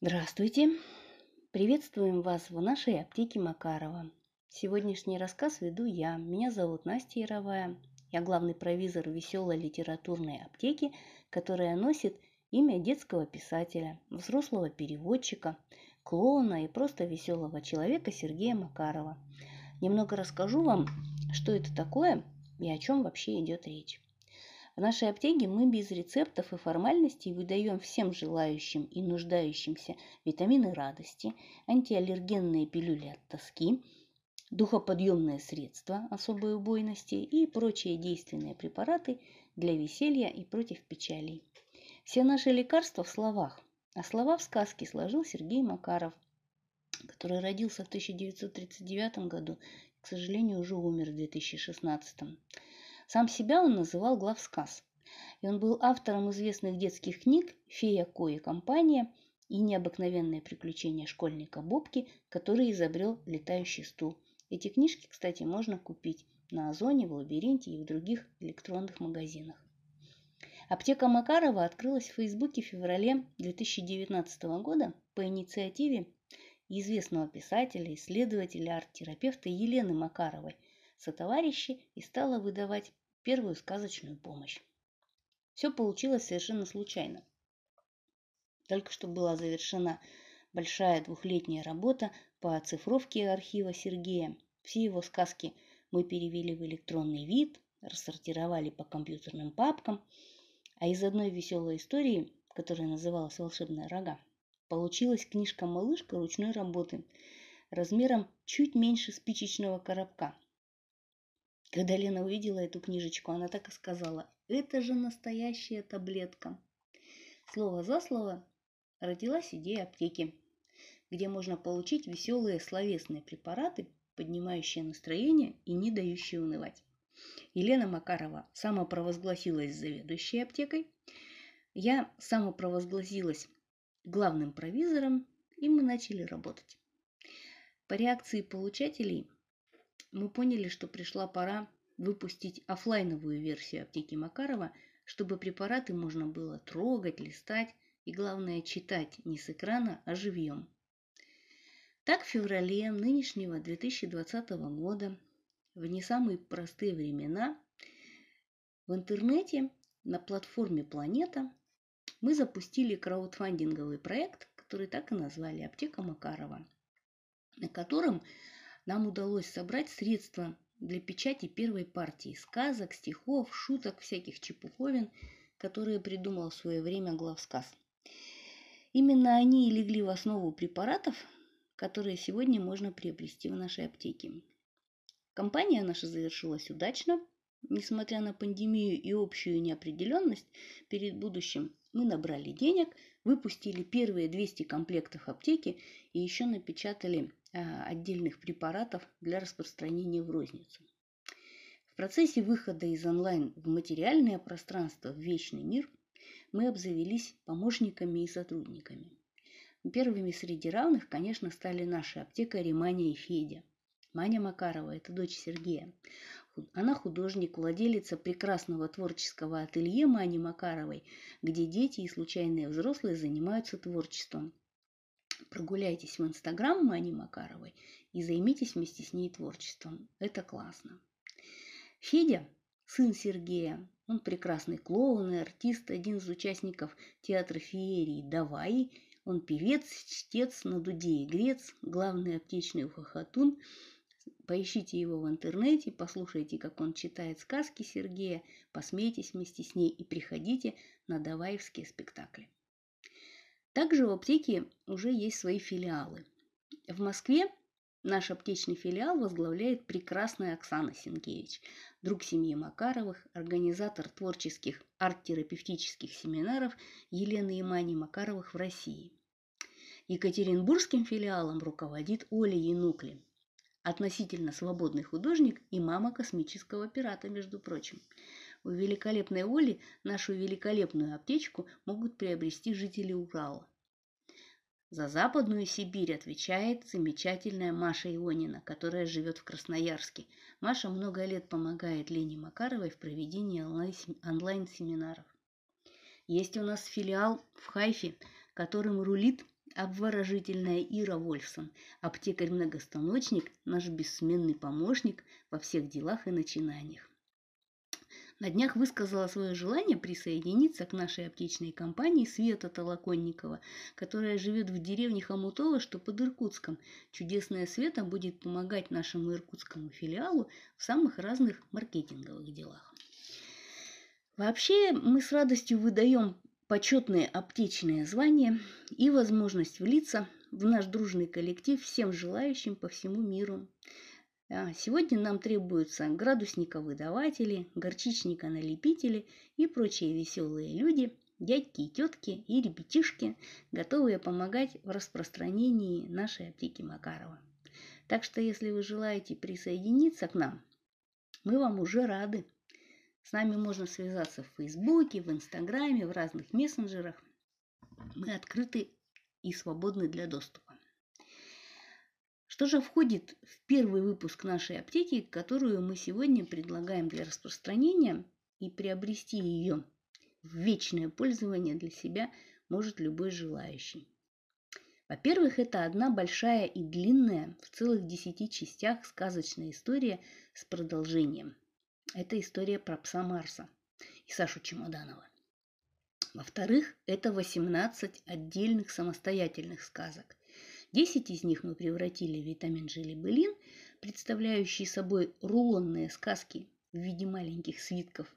Здравствуйте! Приветствуем вас в нашей аптеке Макарова. Сегодняшний рассказ веду я. Меня зовут Настя Яровая. Я главный провизор веселой литературной аптеки, которая носит имя детского писателя, взрослого переводчика, клоуна и просто веселого человека Сергея Макарова. Немного расскажу вам, что это такое и о чем вообще идет речь. В нашей аптеке мы без рецептов и формальностей выдаем всем желающим и нуждающимся витамины радости, антиаллергенные пилюли от тоски, духоподъемные средства особой убойности и прочие действенные препараты для веселья и против печалей. Все наши лекарства в словах, а слова в сказке сложил Сергей Макаров, который родился в 1939 году, к сожалению, уже умер в 2016. Сам себя он называл главсказ. И он был автором известных детских книг «Фея Ко и компания» и «Необыкновенные приключения школьника Бобки», который изобрел летающий стул. Эти книжки, кстати, можно купить на Озоне, в Лабиринте и в других электронных магазинах. Аптека Макарова открылась в Фейсбуке в феврале 2019 года по инициативе известного писателя, исследователя, арт-терапевта Елены Макаровой – сотоварищи и стала выдавать первую сказочную помощь. Все получилось совершенно случайно. Только что была завершена большая двухлетняя работа по оцифровке архива Сергея. Все его сказки мы перевели в электронный вид, рассортировали по компьютерным папкам, а из одной веселой истории, которая называлась «Волшебная рога», получилась книжка-малышка ручной работы размером чуть меньше спичечного коробка – когда Лена увидела эту книжечку, она так и сказала, это же настоящая таблетка. Слово за слово родилась идея аптеки, где можно получить веселые словесные препараты, поднимающие настроение и не дающие унывать. Елена Макарова самопровозгласилась заведующей аптекой. Я самопровозгласилась главным провизором, и мы начали работать. По реакции получателей мы поняли, что пришла пора выпустить офлайновую версию аптеки Макарова, чтобы препараты можно было трогать, листать и, главное, читать не с экрана, а живьем. Так в феврале нынешнего 2020 года, в не самые простые времена, в интернете на платформе «Планета» мы запустили краудфандинговый проект, который так и назвали «Аптека Макарова», на котором нам удалось собрать средства для печати первой партии сказок, стихов, шуток, всяких чепуховин, которые придумал в свое время главсказ. Именно они и легли в основу препаратов, которые сегодня можно приобрести в нашей аптеке. Компания наша завершилась удачно. Несмотря на пандемию и общую неопределенность перед будущим, мы набрали денег, выпустили первые 200 комплектов аптеки и еще напечатали отдельных препаратов для распространения в розницу. В процессе выхода из онлайн в материальное пространство, в вечный мир, мы обзавелись помощниками и сотрудниками. Первыми среди равных, конечно, стали наши аптекари Маня и Федя. Маня Макарова – это дочь Сергея. Она художник, владелица прекрасного творческого ателье Мани Макаровой, где дети и случайные взрослые занимаются творчеством прогуляйтесь в Инстаграм Мани Макаровой и займитесь вместе с ней творчеством. Это классно. Федя, сын Сергея, он прекрасный клоун и артист, один из участников театра феерии «Давай». Он певец, чтец, на дуде игрец, главный аптечный хохотун. Поищите его в интернете, послушайте, как он читает сказки Сергея, посмейтесь вместе с ней и приходите на даваевские спектакли. Также в аптеке уже есть свои филиалы. В Москве наш аптечный филиал возглавляет прекрасная Оксана Сенкевич, друг семьи Макаровых, организатор творческих арт-терапевтических семинаров Елены и Мани Макаровых в России. Екатеринбургским филиалом руководит Оля Янукли, относительно свободный художник и мама космического пирата, между прочим. У великолепной Оли нашу великолепную аптечку могут приобрести жители Урала. За Западную Сибирь отвечает замечательная Маша Ионина, которая живет в Красноярске. Маша много лет помогает Лене Макаровой в проведении онлайн-семинаров. Есть у нас филиал в Хайфе, которым рулит обворожительная Ира Вольфсон, аптекарь-многостаночник, наш бессменный помощник во всех делах и начинаниях. На днях высказала свое желание присоединиться к нашей аптечной компании Света Толоконникова, которая живет в деревне Хомутово, что под Иркутском. Чудесная Света будет помогать нашему иркутскому филиалу в самых разных маркетинговых делах. Вообще мы с радостью выдаем почетные аптечные звания и возможность влиться в наш дружный коллектив всем желающим по всему миру. А, сегодня нам требуются градусника-выдаватели, горчичника-налепители и прочие веселые люди, дядьки и тетки и ребятишки, готовые помогать в распространении нашей аптеки Макарова. Так что, если вы желаете присоединиться к нам, мы вам уже рады. С нами можно связаться в Фейсбуке, в Инстаграме, в разных мессенджерах. Мы открыты и свободны для доступа. Что же входит в первый выпуск нашей аптеки, которую мы сегодня предлагаем для распространения и приобрести ее в вечное пользование для себя может любой желающий. Во-первых, это одна большая и длинная, в целых десяти частях сказочная история с продолжением. Это история про пса Марса и Сашу Чемоданова. Во-вторых, это 18 отдельных самостоятельных сказок. Десять из них мы превратили в витамин желибелин, представляющий собой рулонные сказки в виде маленьких свитков.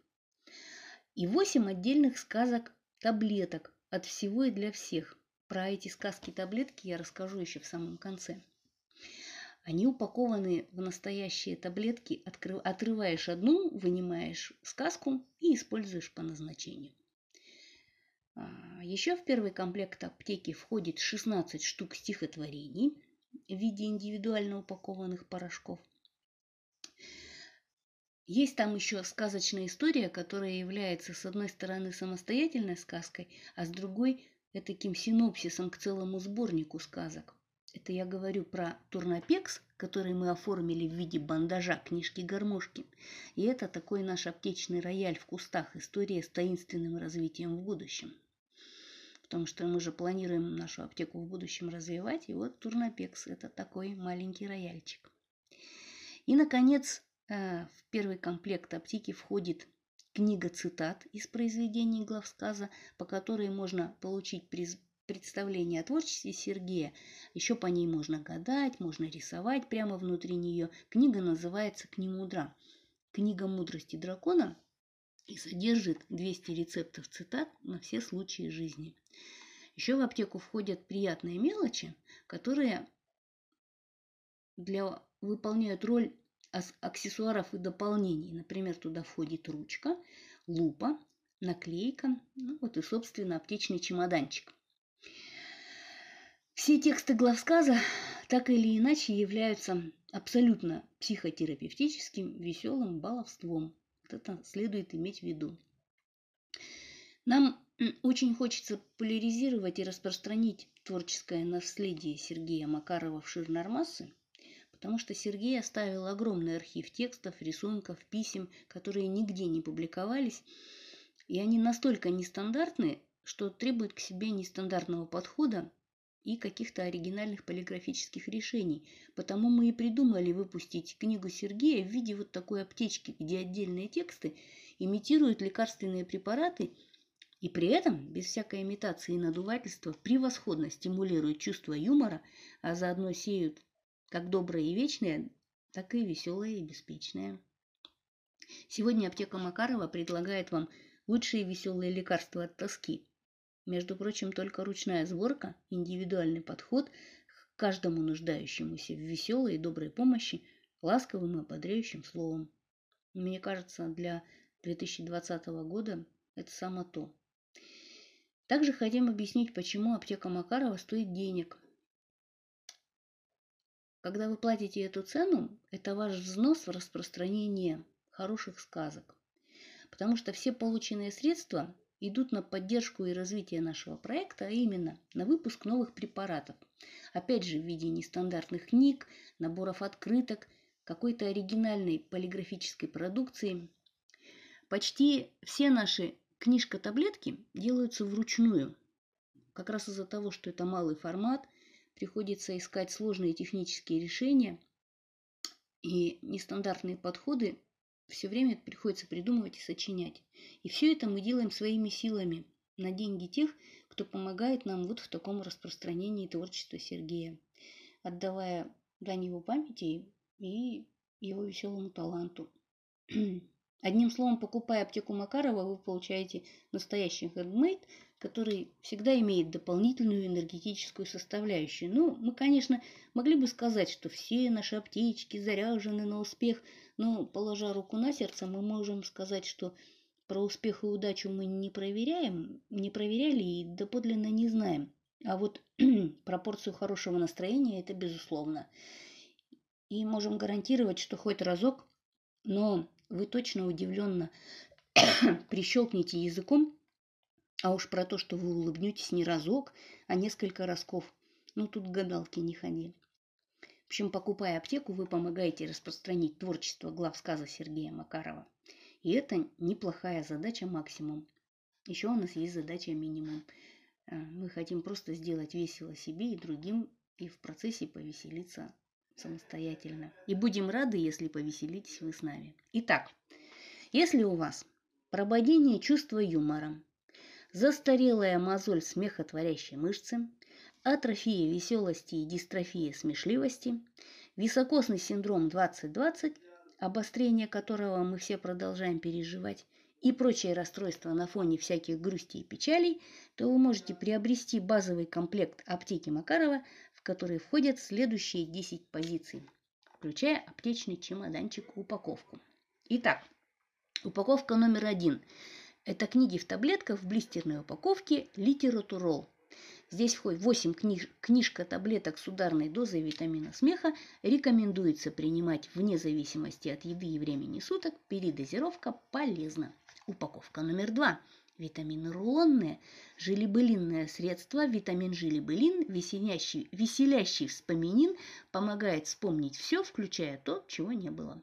И восемь отдельных сказок таблеток от всего и для всех. Про эти сказки-таблетки я расскажу еще в самом конце. Они упакованы в настоящие таблетки. Отрываешь одну, вынимаешь сказку и используешь по назначению. А, Еще в первый комплект аптеки входит 16 штук стихотворений в виде индивидуально упакованных порошков. Есть там еще сказочная история, которая является с одной стороны самостоятельной сказкой, а с другой – таким синопсисом к целому сборнику сказок. Это я говорю про турнопекс, который мы оформили в виде бандажа книжки-гармошки. И это такой наш аптечный рояль в кустах, история с таинственным развитием в будущем потому что мы же планируем нашу аптеку в будущем развивать. И вот Турнопекс – это такой маленький рояльчик. И, наконец, э, в первый комплект аптеки входит книга цитат из произведений главсказа, по которой можно получить представление о творчестве Сергея. Еще по ней можно гадать, можно рисовать прямо внутри нее. Книга называется «Книмудра». Книга мудрости дракона и содержит 200 рецептов цитат на все случаи жизни. Еще в аптеку входят приятные мелочи, которые для, выполняют роль аксессуаров и дополнений. Например, туда входит ручка, лупа, наклейка, ну вот и, собственно, аптечный чемоданчик. Все тексты главсказа так или иначе являются абсолютно психотерапевтическим, веселым баловством. Это следует иметь в виду. Нам очень хочется поляризировать и распространить творческое наследие Сергея Макарова в Ширнормасы, потому что Сергей оставил огромный архив текстов, рисунков, писем, которые нигде не публиковались, и они настолько нестандартны, что требуют к себе нестандартного подхода и каких-то оригинальных полиграфических решений. Потому мы и придумали выпустить книгу Сергея в виде вот такой аптечки, где отдельные тексты имитируют лекарственные препараты – и при этом, без всякой имитации и надувательства, превосходно стимулируют чувство юмора, а заодно сеют как доброе и вечное, так и веселое и беспечное. Сегодня аптека Макарова предлагает вам лучшие веселые лекарства от тоски. Между прочим, только ручная сборка, индивидуальный подход к каждому нуждающемуся в веселой и доброй помощи, ласковым и ободряющим словом. Мне кажется, для 2020 года это само то. Также хотим объяснить, почему аптека Макарова стоит денег. Когда вы платите эту цену, это ваш взнос в распространение хороших сказок. Потому что все полученные средства идут на поддержку и развитие нашего проекта, а именно на выпуск новых препаратов. Опять же, в виде нестандартных книг, наборов открыток, какой-то оригинальной полиграфической продукции. Почти все наши Книжка-таблетки делаются вручную. как раз из-за того, что это малый формат, приходится искать сложные технические решения и нестандартные подходы все время приходится придумывать и сочинять. И все это мы делаем своими силами на деньги тех, кто помогает нам вот в таком распространении творчества Сергея, отдавая дань его памяти и его веселому таланту. Одним словом, покупая аптеку Макарова, вы получаете настоящий хендмейд, который всегда имеет дополнительную энергетическую составляющую. Ну, мы, конечно, могли бы сказать, что все наши аптечки заряжены на успех, но, положа руку на сердце, мы можем сказать, что про успех и удачу мы не проверяем, не проверяли и доподлинно не знаем. А вот пропорцию хорошего настроения это безусловно. И можем гарантировать, что хоть разок, но вы точно удивленно прищелкните языком, а уж про то, что вы улыбнетесь не разок, а несколько разков. Ну, тут гадалки не ходи. В общем, покупая аптеку, вы помогаете распространить творчество глав сказа Сергея Макарова. И это неплохая задача максимум. Еще у нас есть задача минимум. Э, мы хотим просто сделать весело себе и другим, и в процессе повеселиться самостоятельно. И будем рады, если повеселитесь вы с нами. Итак, если у вас прободение чувства юмора, застарелая мозоль смехотворящей мышцы, атрофия веселости и дистрофия смешливости, високосный синдром 2020, обострение которого мы все продолжаем переживать, и прочие расстройства на фоне всяких грусти и печалей, то вы можете приобрести базовый комплект аптеки Макарова которые который входят следующие 10 позиций, включая аптечный чемоданчик и упаковку. Итак, упаковка номер один. Это книги в таблетках в блистерной упаковке «Литературол». Здесь входит 8 книж... книжка таблеток с ударной дозой витамина смеха. Рекомендуется принимать вне зависимости от еды и времени суток. Передозировка полезна. Упаковка номер два. Витамин витаминронные, желебылинное средство, витамин желебылин, веселящий, веселящий вспоминин, помогает вспомнить все, включая то, чего не было.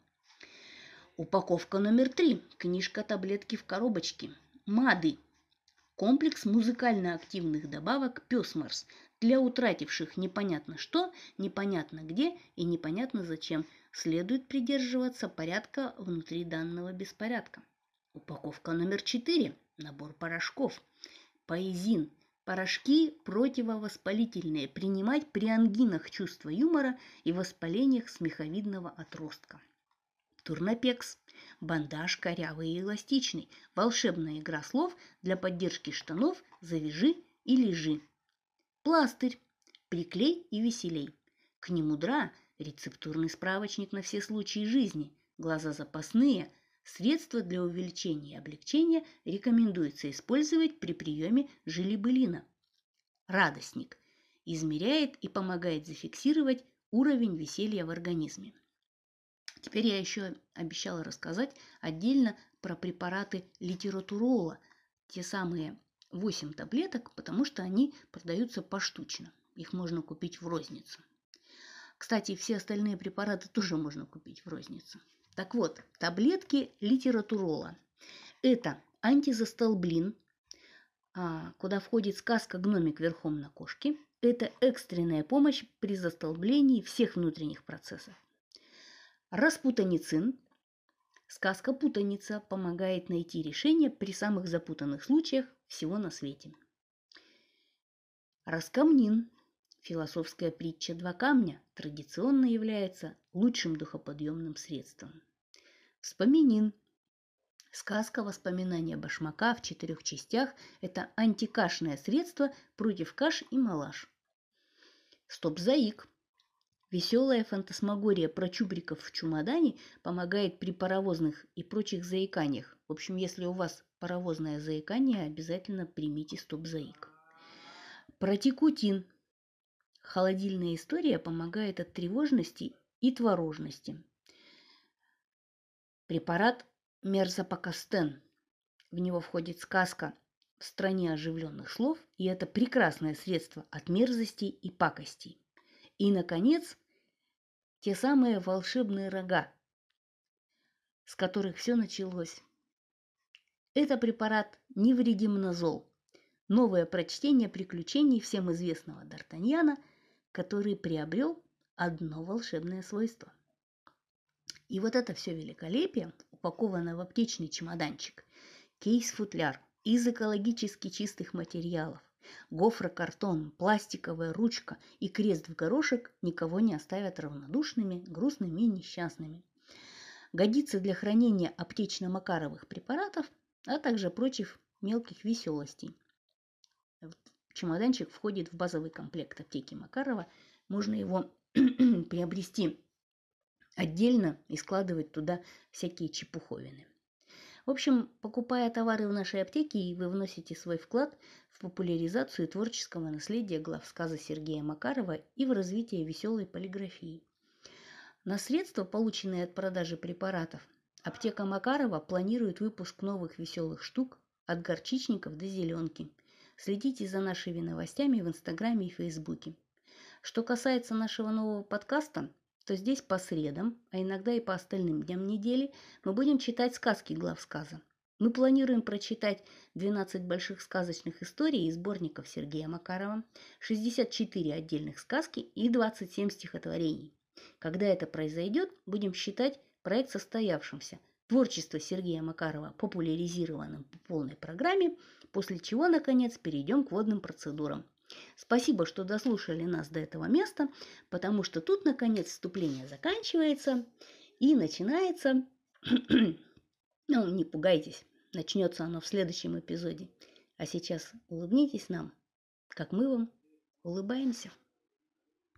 Упаковка номер три. Книжка таблетки в коробочке. МАДы. Комплекс музыкально-активных добавок «Песмарс» для утративших непонятно что, непонятно где и непонятно зачем следует придерживаться порядка внутри данного беспорядка. Упаковка номер четыре. Набор порошков. Поэзин. Порошки противовоспалительные. Принимать при ангинах чувства юмора и воспалениях смеховидного отростка. Турнопекс. Бандаж корявый и эластичный. Волшебная игра слов для поддержки штанов «Завяжи» и «Лежи». Пластырь. Приклей и веселей. К нему дра. Рецептурный справочник на все случаи жизни. Глаза запасные. Средства для увеличения и облегчения рекомендуется использовать при приеме желебылина. Радостник измеряет и помогает зафиксировать уровень веселья в организме. Теперь я еще обещала рассказать отдельно про препараты литературола, те самые 8 таблеток, потому что они продаются поштучно. Их можно купить в розницу. Кстати, все остальные препараты тоже можно купить в розницу. Так вот, таблетки литературола. Это антизастолблин, а, куда входит сказка «Гномик верхом на кошке». Это экстренная помощь при застолблении всех внутренних процессов. Распутаницин. Сказка «Путаница» помогает найти решение при самых запутанных случаях всего на свете. Раскамнин. Философская притча «Два камня» традиционно является лучшим духоподъемным средством. Вспоминин. Сказка «Воспоминания башмака» в четырех частях – это антикашное средство против каш и малаш. Стоп-заик. Веселая фантасмагория про чубриков в чемодане помогает при паровозных и прочих заиканиях. В общем, если у вас паровозное заикание, обязательно примите стоп-заик. Протикутин. Холодильная история помогает от тревожности и творожности. Препарат Мерзопокастен. В него входит сказка в стране оживленных слов, и это прекрасное средство от мерзостей и пакостей. И, наконец, те самые волшебные рога, с которых все началось. Это препарат невредимнозол. новое прочтение приключений всем известного Д'Артаньяна, который приобрел одно волшебное свойство. И вот это все великолепие упаковано в аптечный чемоданчик, кейс-футляр из экологически чистых материалов, гофрокартон, пластиковая ручка и крест в горошек никого не оставят равнодушными, грустными и несчастными. Годится для хранения аптечно-макаровых препаратов, а также прочих мелких веселостей. Чемоданчик входит в базовый комплект аптеки Макарова. Можно его приобрести отдельно и складывать туда всякие чепуховины. В общем, покупая товары в нашей аптеке, вы вносите свой вклад в популяризацию творческого наследия главсказа Сергея Макарова и в развитие веселой полиграфии. На средства, полученные от продажи препаратов, аптека Макарова планирует выпуск новых веселых штук от горчичников до зеленки. Следите за нашими новостями в Инстаграме и Фейсбуке. Что касается нашего нового подкаста, то здесь по средам, а иногда и по остальным дням недели мы будем читать сказки глав сказа. Мы планируем прочитать 12 больших сказочных историй из сборников Сергея Макарова, 64 отдельных сказки и 27 стихотворений. Когда это произойдет, будем считать проект состоявшимся. Творчество Сергея Макарова популяризированным по полной программе, после чего, наконец, перейдем к водным процедурам. Спасибо, что дослушали нас до этого места, потому что тут, наконец, вступление заканчивается и начинается... ну, не пугайтесь, начнется оно в следующем эпизоде. А сейчас улыбнитесь нам, как мы вам улыбаемся.